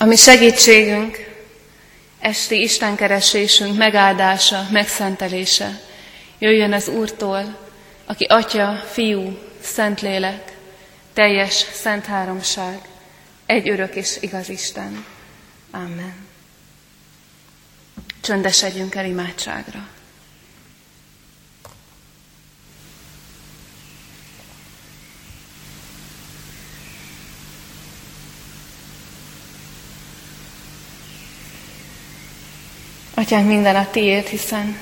Ami segítségünk, esti istenkeresésünk megáldása, megszentelése jöjjön az Úrtól, aki Atya, Fiú, Szentlélek, teljes szent háromság, egy örök és igaz Isten. Amen. Csöndesedjünk el imádságra. Atyánk, minden a tiéd, hiszen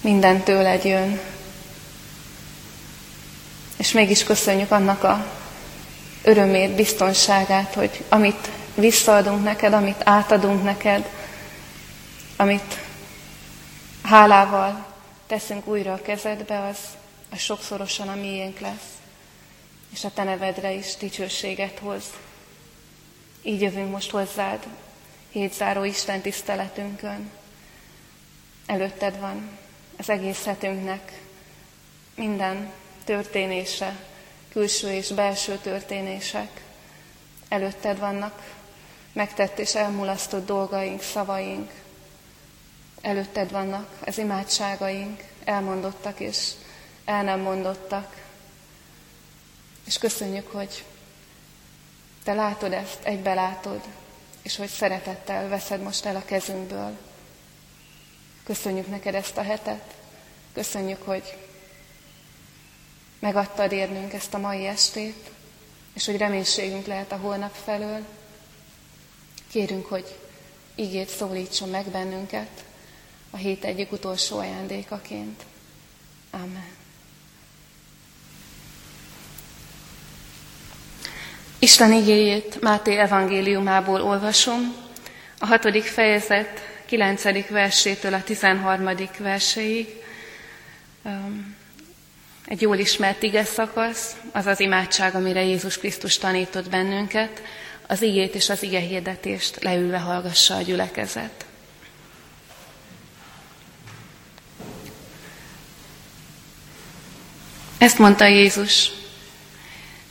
minden tőled jön. És mégis köszönjük annak a örömét, biztonságát, hogy amit visszaadunk neked, amit átadunk neked, amit hálával teszünk újra a kezedbe, az, az sokszorosan a miénk lesz, és a te nevedre is dicsőséget hoz. Így jövünk most hozzád, hétzáró Isten tiszteletünkön. Előtted van az egész hetünknek minden történése, külső és belső történések. Előtted vannak megtett és elmulasztott dolgaink, szavaink. Előtted vannak az imádságaink, elmondottak és el nem mondottak. És köszönjük, hogy te látod ezt, egybe látod, és hogy szeretettel veszed most el a kezünkből. Köszönjük neked ezt a hetet, köszönjük, hogy megadtad érnünk ezt a mai estét, és hogy reménységünk lehet a holnap felől. Kérünk, hogy ígét szólítson meg bennünket a hét egyik utolsó ajándékaként. Amen. Isten igéjét Máté evangéliumából olvasom, a hatodik fejezet 9. versétől a 13. verséig. Egy jól ismert ige szakasz, az az imádság, amire Jézus Krisztus tanított bennünket, az igét és az ige hirdetést leülve hallgassa a gyülekezet. Ezt mondta Jézus,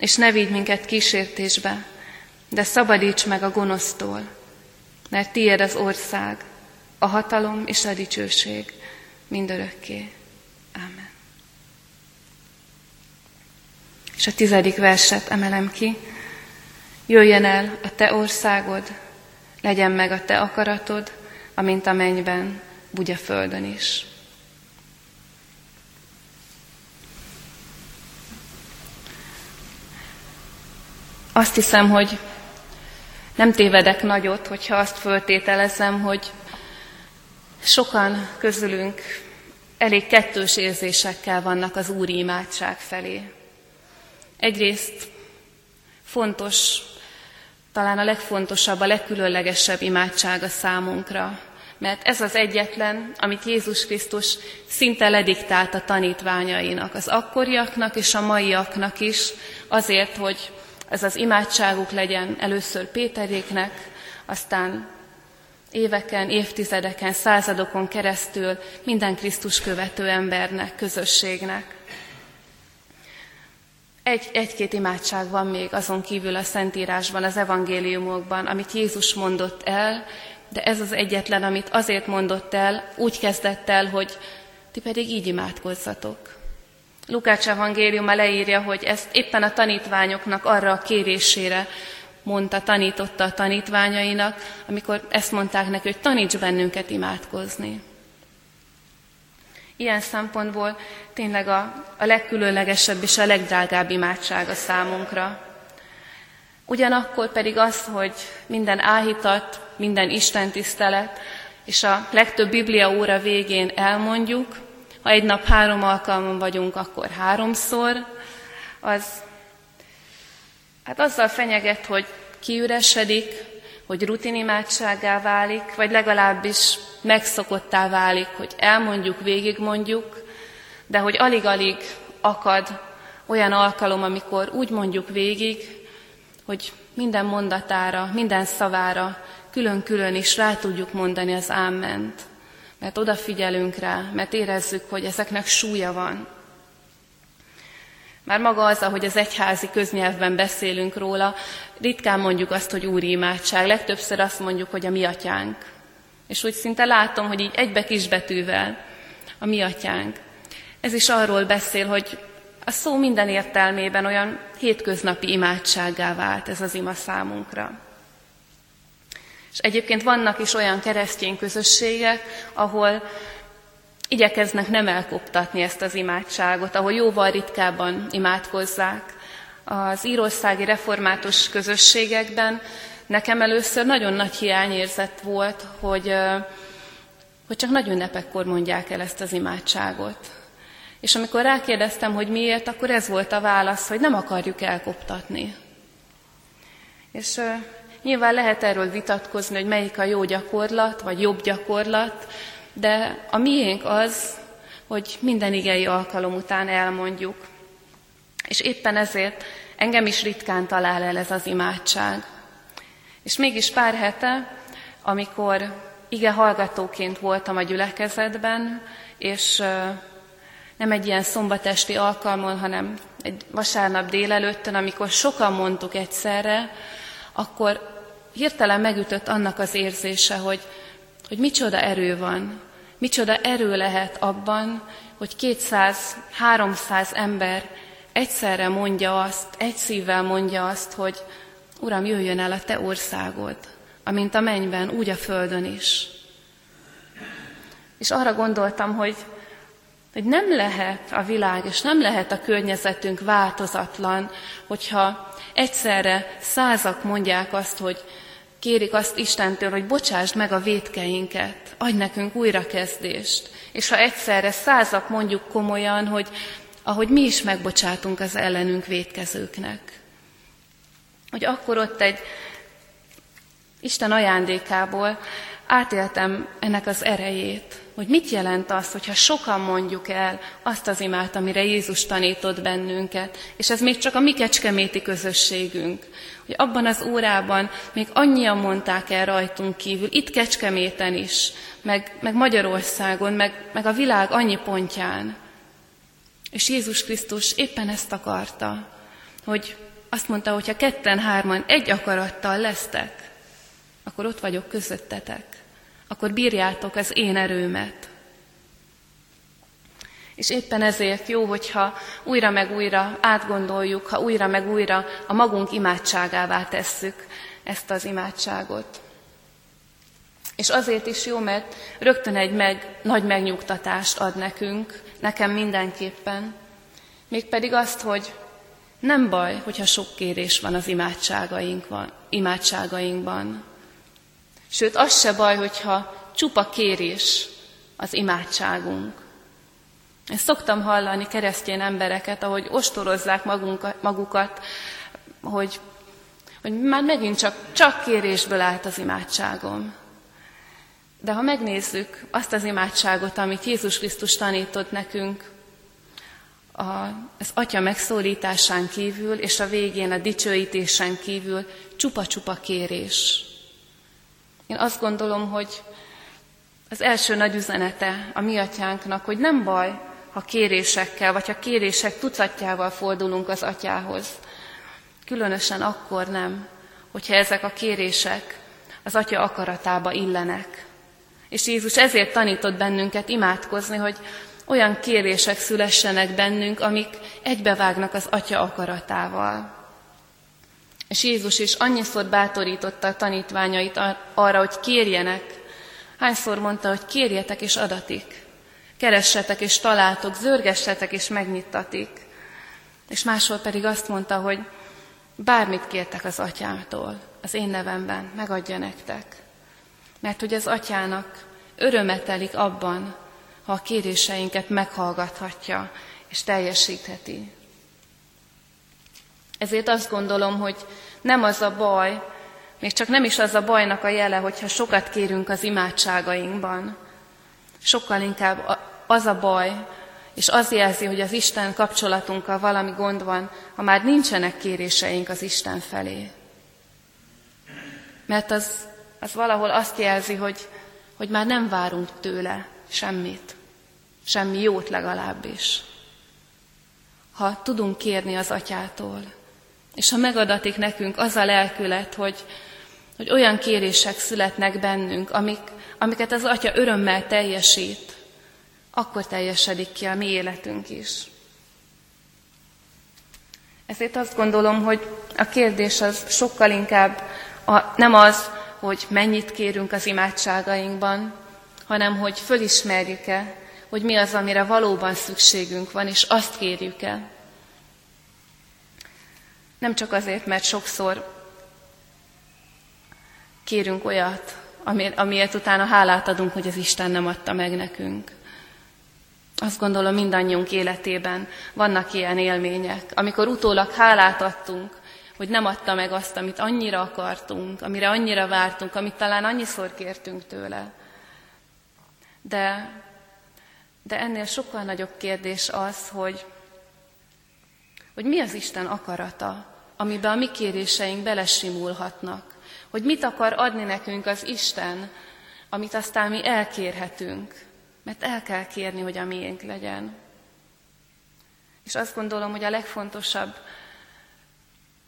és ne vigy minket kísértésbe, de szabadíts meg a gonosztól, mert tiéd az ország, a hatalom és a dicsőség mindörökké. Amen. És a tizedik verset emelem ki. Jöjjen el a te országod, legyen meg a te akaratod, amint a mennyben, úgy a földön is. Azt hiszem, hogy nem tévedek nagyot, hogyha azt föltételezem, hogy sokan közülünk elég kettős érzésekkel vannak az úri imádság felé. Egyrészt fontos, talán a legfontosabb, a legkülönlegesebb imádság a számunkra, mert ez az egyetlen, amit Jézus Krisztus szinte lediktált a tanítványainak, az akkoriaknak és a maiaknak is, azért, hogy ez az imádságuk legyen először Péteréknek, aztán éveken, évtizedeken, századokon keresztül minden Krisztus követő embernek, közösségnek. Egy, egy-két imádság van még azon kívül a Szentírásban, az evangéliumokban, amit Jézus mondott el, de ez az egyetlen, amit azért mondott el, úgy kezdett el, hogy ti pedig így imádkozzatok. Lukács evangéliuma leírja, hogy ezt éppen a tanítványoknak arra a kérésére mondta, tanította a tanítványainak, amikor ezt mondták neki, hogy taníts bennünket imádkozni. Ilyen szempontból tényleg a, a legkülönlegesebb és a legdrágább imádság a számunkra. Ugyanakkor pedig az, hogy minden áhítat, minden istentisztelet és a legtöbb Biblia óra végén elmondjuk, ha egy nap három alkalmon vagyunk, akkor háromszor, az hát azzal fenyeget, hogy kiüresedik, hogy rutinimádságá válik, vagy legalábbis megszokottá válik, hogy elmondjuk, végigmondjuk, de hogy alig-alig akad olyan alkalom, amikor úgy mondjuk végig, hogy minden mondatára, minden szavára külön-külön is rá tudjuk mondani az ámment. Mert odafigyelünk rá, mert érezzük, hogy ezeknek súlya van. Már maga az, ahogy az egyházi köznyelvben beszélünk róla, ritkán mondjuk azt, hogy úri imádság, legtöbbször azt mondjuk, hogy a mi atyánk. És úgy szinte látom, hogy így egybe kisbetűvel a mi atyánk. Ez is arról beszél, hogy a szó minden értelmében olyan hétköznapi imádsággá vált ez az ima számunkra. És egyébként vannak is olyan keresztény közösségek, ahol igyekeznek nem elkoptatni ezt az imádságot, ahol jóval ritkábban imádkozzák. Az írországi református közösségekben nekem először nagyon nagy hiányérzet volt, hogy, hogy csak nagy ünnepekkor mondják el ezt az imádságot. És amikor rákérdeztem, hogy miért, akkor ez volt a válasz, hogy nem akarjuk elkoptatni. És nyilván lehet erről vitatkozni, hogy melyik a jó gyakorlat, vagy jobb gyakorlat, de a miénk az, hogy minden igei alkalom után elmondjuk. És éppen ezért engem is ritkán talál el ez az imádság. És mégis pár hete, amikor ige hallgatóként voltam a gyülekezetben, és nem egy ilyen szombatesti alkalmon, hanem egy vasárnap délelőttön, amikor sokan mondtuk egyszerre, akkor hirtelen megütött annak az érzése, hogy, hogy micsoda erő van, micsoda erő lehet abban, hogy 200-300 ember egyszerre mondja azt, egy szívvel mondja azt, hogy Uram, jöjjön el a Te országod, amint a mennyben, úgy a földön is. És arra gondoltam, hogy hogy nem lehet a világ, és nem lehet a környezetünk változatlan, hogyha egyszerre százak mondják azt, hogy kérik azt Istentől, hogy bocsásd meg a vétkeinket, adj nekünk újrakezdést. És ha egyszerre százak mondjuk komolyan, hogy ahogy mi is megbocsátunk az ellenünk vétkezőknek. Hogy akkor ott egy Isten ajándékából átéltem ennek az erejét, hogy mit jelent az, hogyha sokan mondjuk el azt az imát, amire Jézus tanított bennünket, és ez még csak a mi kecskeméti közösségünk, hogy abban az órában még annyian mondták el rajtunk kívül, itt Kecskeméten is, meg, meg Magyarországon, meg, meg a világ annyi pontján. És Jézus Krisztus éppen ezt akarta, hogy azt mondta, hogy ha ketten-hárman egy akarattal lesztek, akkor ott vagyok közöttetek akkor bírjátok az én erőmet. És éppen ezért jó, hogyha újra meg újra átgondoljuk, ha újra meg újra a magunk imádságává tesszük ezt az imádságot. És azért is jó, mert rögtön egy meg, nagy megnyugtatást ad nekünk, nekem mindenképpen. Mégpedig azt, hogy nem baj, hogyha sok kérés van az imádságainkban. imádságainkban. Sőt, az se baj, hogyha csupa kérés az imádságunk. Ezt szoktam hallani keresztény embereket, ahogy ostorozzák magunkat, magukat, hogy, hogy már megint csak, csak kérésből állt az imádságom. De ha megnézzük azt az imádságot, amit Jézus Krisztus tanított nekünk, a, az Atya megszólításán kívül, és a végén a dicsőítésen kívül csupa-csupa kérés. Én azt gondolom, hogy az első nagy üzenete a mi atyánknak, hogy nem baj, ha kérésekkel, vagy ha kérések tucatjával fordulunk az atyához. Különösen akkor nem, hogyha ezek a kérések az atya akaratába illenek. És Jézus ezért tanított bennünket imádkozni, hogy olyan kérések szülessenek bennünk, amik egybevágnak az atya akaratával. És Jézus is annyiszor bátorította a tanítványait arra, hogy kérjenek, hányszor mondta, hogy kérjetek és adatik, keressetek és találtok, zörgessetek és megnyittatik. És máshol pedig azt mondta, hogy bármit kértek az atyától, az én nevemben, megadja nektek. Mert hogy az atyának örömetelik abban, ha a kéréseinket meghallgathatja és teljesítheti. Ezért azt gondolom, hogy nem az a baj, még csak nem is az a bajnak a jele, hogyha sokat kérünk az imádságainkban. Sokkal inkább az a baj, és az jelzi, hogy az Isten kapcsolatunkkal valami gond van, ha már nincsenek kéréseink az Isten felé. Mert az, az valahol azt jelzi, hogy, hogy már nem várunk tőle semmit, semmi jót legalábbis. Ha tudunk kérni az atyától, és ha megadatik nekünk az a lelkület, hogy, hogy olyan kérések születnek bennünk, amik, amiket az Atya örömmel teljesít, akkor teljesedik ki a mi életünk is. Ezért azt gondolom, hogy a kérdés az sokkal inkább a, nem az, hogy mennyit kérünk az imádságainkban, hanem hogy fölismerjük-e, hogy mi az, amire valóban szükségünk van, és azt kérjük-e. Nem csak azért, mert sokszor kérünk olyat, amiért utána hálát adunk, hogy az Isten nem adta meg nekünk. Azt gondolom mindannyiunk életében vannak ilyen élmények, amikor utólag hálát adtunk, hogy nem adta meg azt, amit annyira akartunk, amire annyira vártunk, amit talán annyiszor kértünk tőle. De, de ennél sokkal nagyobb kérdés az, hogy, hogy mi az Isten akarata, amiben a mi kéréseink belesimulhatnak. Hogy mit akar adni nekünk az Isten, amit aztán mi elkérhetünk. Mert el kell kérni, hogy a miénk legyen. És azt gondolom, hogy a legfontosabb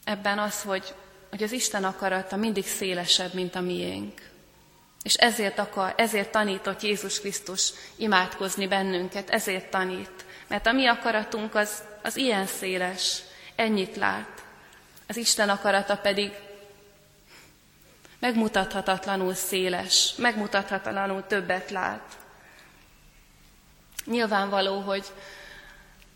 ebben az, hogy, hogy az Isten akarata mindig szélesebb, mint a miénk. És ezért, akar, ezért tanított Jézus Krisztus imádkozni bennünket, ezért tanít. Mert a mi akaratunk az, az ilyen széles, ennyit lát. Az Isten akarata pedig megmutathatatlanul széles, megmutathatatlanul többet lát. Nyilvánvaló, hogy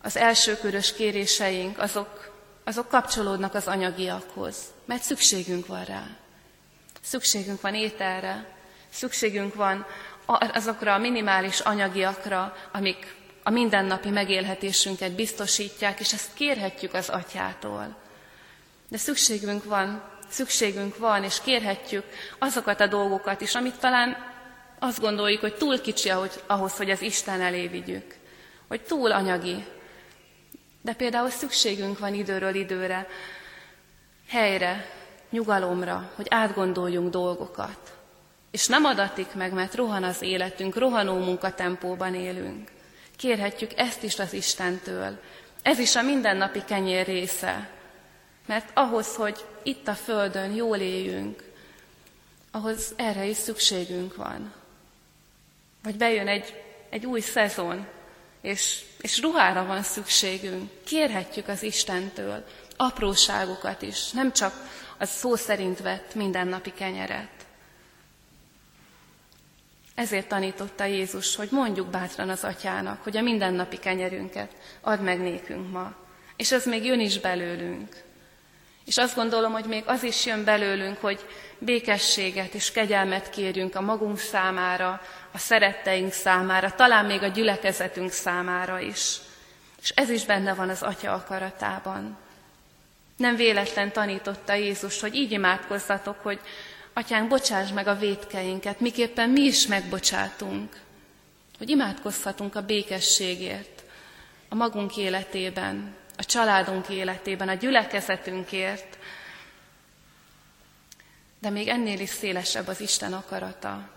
az elsőkörös kéréseink azok, azok kapcsolódnak az anyagiakhoz, mert szükségünk van rá. Szükségünk van ételre, szükségünk van azokra a minimális anyagiakra, amik a mindennapi megélhetésünket biztosítják, és ezt kérhetjük az atyától. De szükségünk van, szükségünk van, és kérhetjük azokat a dolgokat is, amit talán azt gondoljuk, hogy túl kicsi ahhoz, hogy az Isten elé vigyük, hogy túl anyagi. De például szükségünk van időről időre, helyre, nyugalomra, hogy átgondoljunk dolgokat. És nem adatik meg, mert rohan az életünk, rohanó munkatempóban élünk. Kérhetjük ezt is az Istentől. Ez is a mindennapi kenyér része. Mert ahhoz, hogy itt a Földön jól éljünk, ahhoz erre is szükségünk van. Vagy bejön egy, egy új szezon, és, és ruhára van szükségünk. Kérhetjük az Istentől apróságokat is, nem csak az szó szerint vett mindennapi kenyeret. Ezért tanította Jézus, hogy mondjuk bátran az atyának, hogy a mindennapi kenyerünket add meg nékünk ma. És ez még jön is belőlünk. És azt gondolom, hogy még az is jön belőlünk, hogy békességet és kegyelmet kérjünk a magunk számára, a szeretteink számára, talán még a gyülekezetünk számára is. És ez is benne van az Atya akaratában. Nem véletlen tanította Jézus, hogy így imádkozzatok, hogy Atyánk, bocsáss meg a védkeinket, miképpen mi is megbocsátunk. Hogy imádkozhatunk a békességért, a magunk életében, a családunk életében, a gyülekezetünkért, de még ennél is szélesebb az Isten akarata.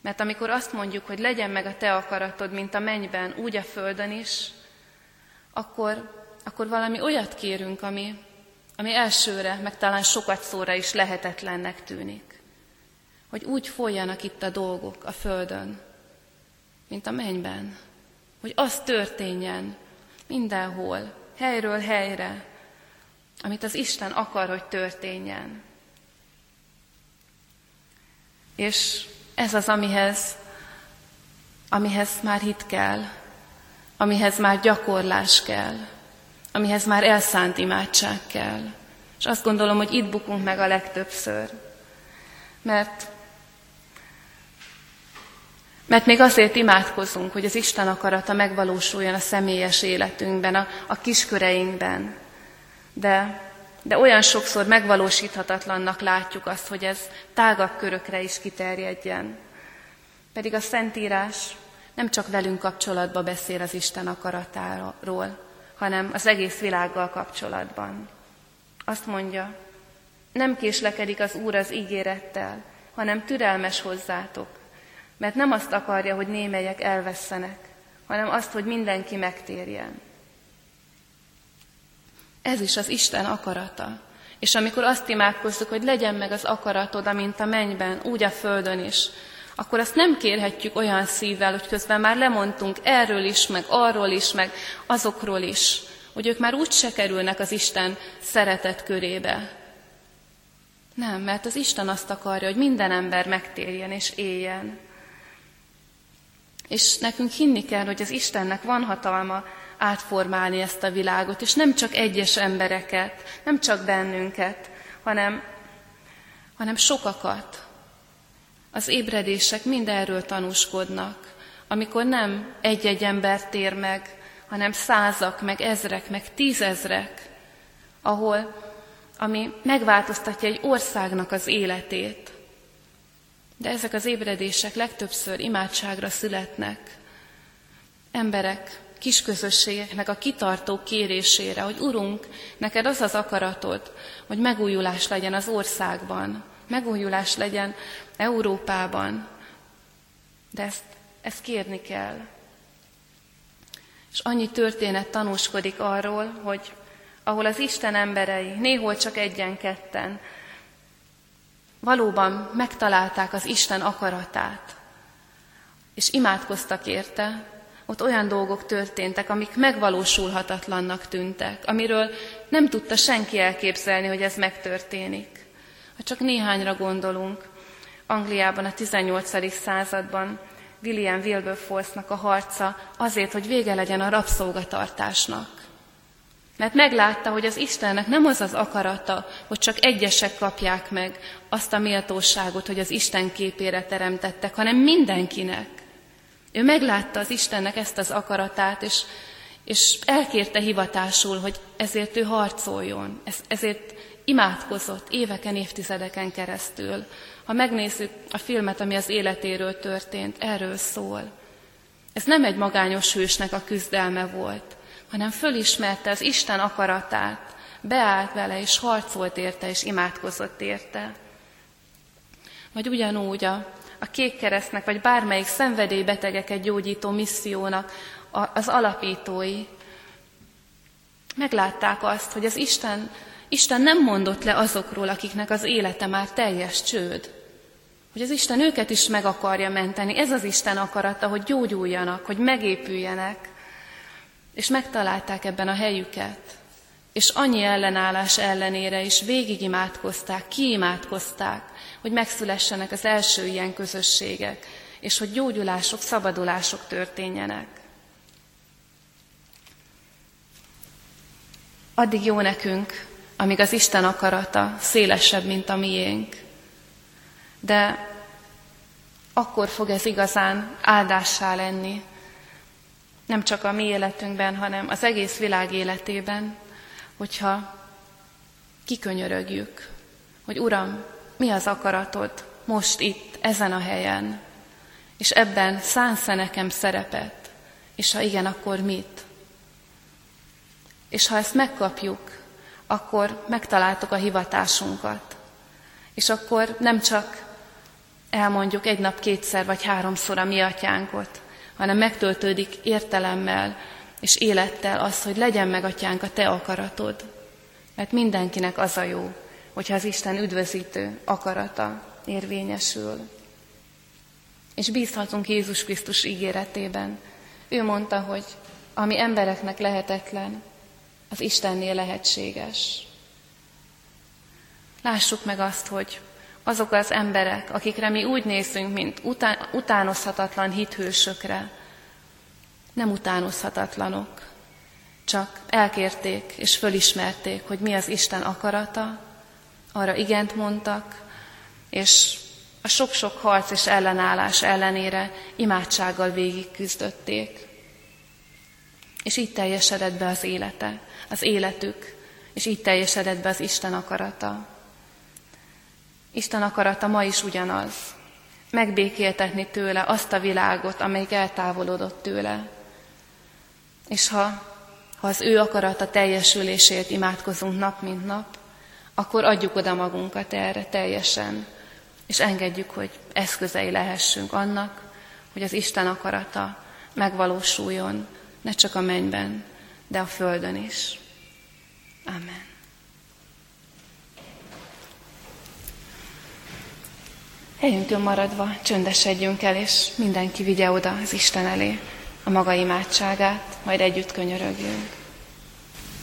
Mert amikor azt mondjuk, hogy legyen meg a te akaratod, mint a mennyben, úgy a földön is, akkor, akkor valami olyat kérünk, ami, ami elsőre, meg talán sokat szóra is lehetetlennek tűnik. Hogy úgy folyjanak itt a dolgok a földön, mint a mennyben. Hogy az történjen mindenhol, helyről helyre, amit az Isten akar, hogy történjen. És ez az, amihez, amihez már hit kell, amihez már gyakorlás kell, amihez már elszánt imádság kell. És azt gondolom, hogy itt bukunk meg a legtöbbször. Mert, mert még azért imádkozunk, hogy az Isten akarata megvalósuljon a személyes életünkben, a, a kisköreinkben. De, de olyan sokszor megvalósíthatatlannak látjuk azt, hogy ez tágabb körökre is kiterjedjen. Pedig a Szentírás nem csak velünk kapcsolatban beszél az Isten akaratáról, hanem az egész világgal kapcsolatban. Azt mondja, nem késlekedik az Úr az ígérettel, hanem türelmes hozzátok, mert nem azt akarja, hogy némelyek elvesztenek, hanem azt, hogy mindenki megtérjen. Ez is az Isten akarata. És amikor azt imádkozzuk, hogy legyen meg az akaratod, amint a mennyben, úgy a földön is, akkor azt nem kérhetjük olyan szívvel, hogy közben már lemondtunk erről is, meg arról is, meg azokról is, hogy ők már úgy se kerülnek az Isten szeretet körébe. Nem, mert az Isten azt akarja, hogy minden ember megtérjen és éljen. És nekünk hinni kell, hogy az Istennek van hatalma átformálni ezt a világot, és nem csak egyes embereket, nem csak bennünket, hanem, hanem sokakat. Az ébredések mind erről tanúskodnak, amikor nem egy-egy ember tér meg, hanem százak, meg ezrek, meg tízezrek, ahol, ami megváltoztatja egy országnak az életét. De ezek az ébredések legtöbbször imádságra születnek. Emberek, kisközösségeknek a kitartó kérésére, hogy Urunk, neked az az akaratod, hogy megújulás legyen az országban, megújulás legyen Európában. De ezt, ezt kérni kell. És annyi történet tanúskodik arról, hogy ahol az Isten emberei, néhol csak egyen-ketten, valóban megtalálták az Isten akaratát, és imádkoztak érte, ott olyan dolgok történtek, amik megvalósulhatatlannak tűntek, amiről nem tudta senki elképzelni, hogy ez megtörténik. Ha csak néhányra gondolunk, Angliában a 18. században William Wilberforce-nak a harca azért, hogy vége legyen a rabszolgatartásnak. Mert meglátta, hogy az Istennek nem az az akarata, hogy csak egyesek kapják meg azt a méltóságot, hogy az Isten képére teremtettek, hanem mindenkinek. Ő meglátta az Istennek ezt az akaratát, és, és elkérte hivatásul, hogy ezért ő harcoljon, ezért imádkozott éveken, évtizedeken keresztül. Ha megnézzük a filmet, ami az életéről történt, erről szól. Ez nem egy magányos hősnek a küzdelme volt, hanem fölismerte az Isten akaratát, beállt vele, és harcolt érte, és imádkozott érte. Vagy ugyanúgy a, a kék keresztnek, vagy bármelyik szenvedélybetegeket gyógyító missziónak az alapítói meglátták azt, hogy az Isten, Isten nem mondott le azokról, akiknek az élete már teljes csőd. Hogy az Isten őket is meg akarja menteni. Ez az Isten akarata, hogy gyógyuljanak, hogy megépüljenek. És megtalálták ebben a helyüket. És annyi ellenállás ellenére is végigimádkozták, kiimádkozták, hogy megszülessenek az első ilyen közösségek, és hogy gyógyulások, szabadulások történjenek. Addig jó nekünk, amíg az Isten akarata szélesebb, mint a miénk. De akkor fog ez igazán áldássá lenni, nem csak a mi életünkben, hanem az egész világ életében, hogyha kikönyörögjük, hogy Uram, mi az akaratod most itt, ezen a helyen, és ebben szánsz nekem szerepet, és ha igen, akkor mit? És ha ezt megkapjuk, akkor megtaláltuk a hivatásunkat. És akkor nem csak elmondjuk egy nap kétszer vagy háromszor a mi atyánkot, hanem megtöltődik értelemmel és élettel az, hogy legyen meg, atyánk, a te akaratod. Mert mindenkinek az a jó, hogyha az Isten üdvözítő akarata érvényesül. És bízhatunk Jézus Krisztus ígéretében. Ő mondta, hogy ami embereknek lehetetlen, az Istennél lehetséges. Lássuk meg azt, hogy azok az emberek, akikre mi úgy nézünk, mint után, utánozhatatlan hithősökre, nem utánozhatatlanok, csak elkérték és fölismerték, hogy mi az Isten akarata, arra igent mondtak, és a sok-sok harc és ellenállás ellenére imádsággal végig küzdötték. És így teljesedett be az élete, az életük, és így teljesedett be az Isten akarata. Isten akarata ma is ugyanaz. Megbékéltetni tőle azt a világot, amelyik eltávolodott tőle. És ha, ha az ő akarata teljesülésért imádkozunk nap, mint nap, akkor adjuk oda magunkat erre teljesen, és engedjük, hogy eszközei lehessünk annak, hogy az Isten akarata megvalósuljon, ne csak a mennyben, de a földön is. Amen. Helyünkön maradva csöndesedjünk el, és mindenki vigye oda az Isten elé a maga imádságát, majd együtt könyörögjünk.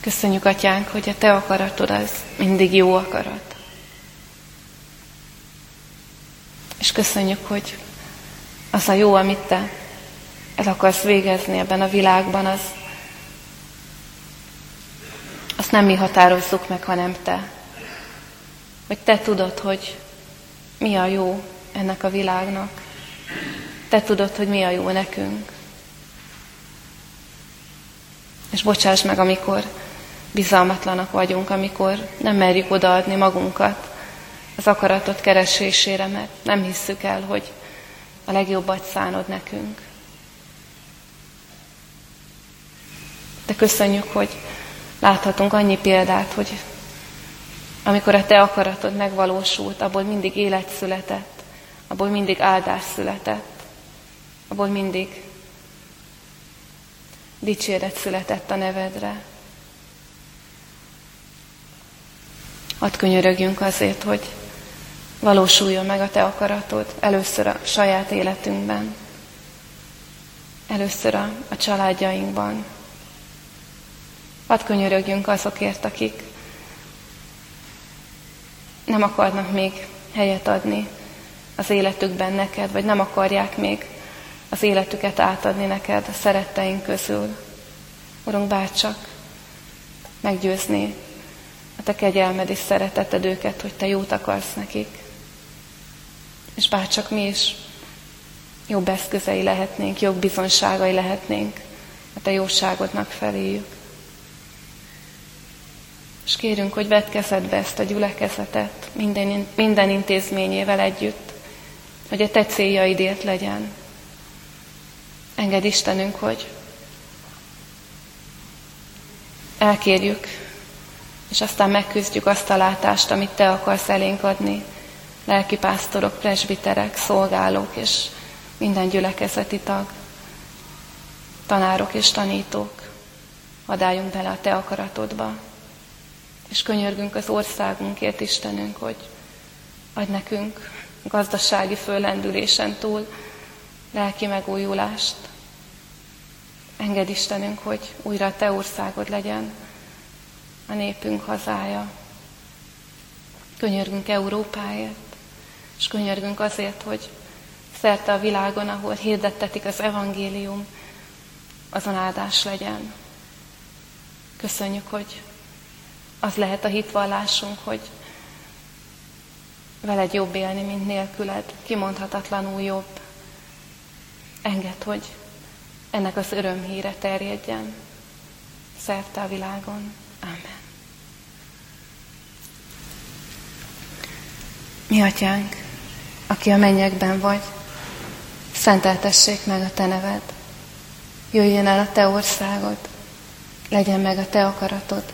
Köszönjük, Atyánk, hogy a Te akaratod az mindig jó akarat. És köszönjük, hogy az a jó, amit Te el akarsz végezni ebben a világban, az, azt nem mi határozzuk meg, hanem Te. Hogy Te tudod, hogy mi a jó ennek a világnak. Te tudod, hogy mi a jó nekünk. És bocsáss meg, amikor bizalmatlanak vagyunk, amikor nem merjük odaadni magunkat az akaratot keresésére, mert nem hisszük el, hogy a legjobbat szánod nekünk. De köszönjük, hogy láthatunk annyi példát, hogy amikor a te akaratod megvalósult, abból mindig élet született, abból mindig áldás született, abból mindig dicséret született a nevedre. Hadd könyörögjünk azért, hogy valósuljon meg a Te akaratod először a saját életünkben, először a, a családjainkban. Hadd könyörögjünk azokért, akik nem akarnak még helyet adni az életükben neked, vagy nem akarják még az életüket átadni neked a szeretteink közül. Urunk, bárcsak meggyőzni a te kegyelmed és szereteted őket, hogy te jót akarsz nekik. És bárcsak mi is jobb eszközei lehetnénk, jobb bizonságai lehetnénk a te jóságodnak feléjük. És kérünk, hogy vedd kezedbe ezt a gyülekezetet minden, minden intézményével együtt, hogy a te céljaidért legyen. Engedd Istenünk, hogy elkérjük, és aztán megküzdjük azt a látást, amit Te akarsz elénk adni, lelkipásztorok, presbiterek, szolgálók és minden gyülekezeti tag, tanárok és tanítók. Adáljunk bele a Te akaratodba, és könyörgünk az országunkért, Istenünk, hogy adj nekünk gazdasági föllendülésen túl lelki megújulást. Engedd Istenünk, hogy újra a Te országod legyen a népünk hazája. Könyörgünk Európáért, és könyörgünk azért, hogy szerte a világon, ahol hirdettetik az evangélium, azon áldás legyen. Köszönjük, hogy az lehet a hitvallásunk, hogy veled jobb élni, mint nélküled, kimondhatatlanul jobb. Engedd, hogy ennek az örömhíre terjedjen szerte a világon. Amen. Mi atyánk, aki a mennyekben vagy, szenteltessék meg a te neved. Jöjjön el a te országod, legyen meg a te akaratod,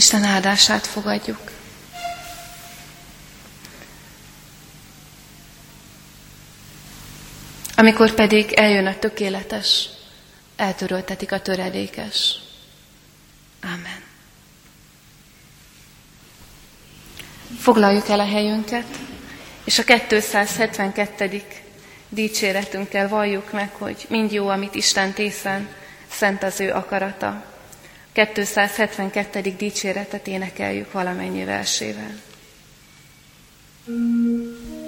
Isten áldását fogadjuk. Amikor pedig eljön a tökéletes, eltöröltetik a töredékes. Amen. Foglaljuk el a helyünket, és a 272. dicséretünkkel valljuk meg, hogy mind jó, amit Isten tészen, szent az ő akarata. 272. dicséretet énekeljük valamennyi versével. you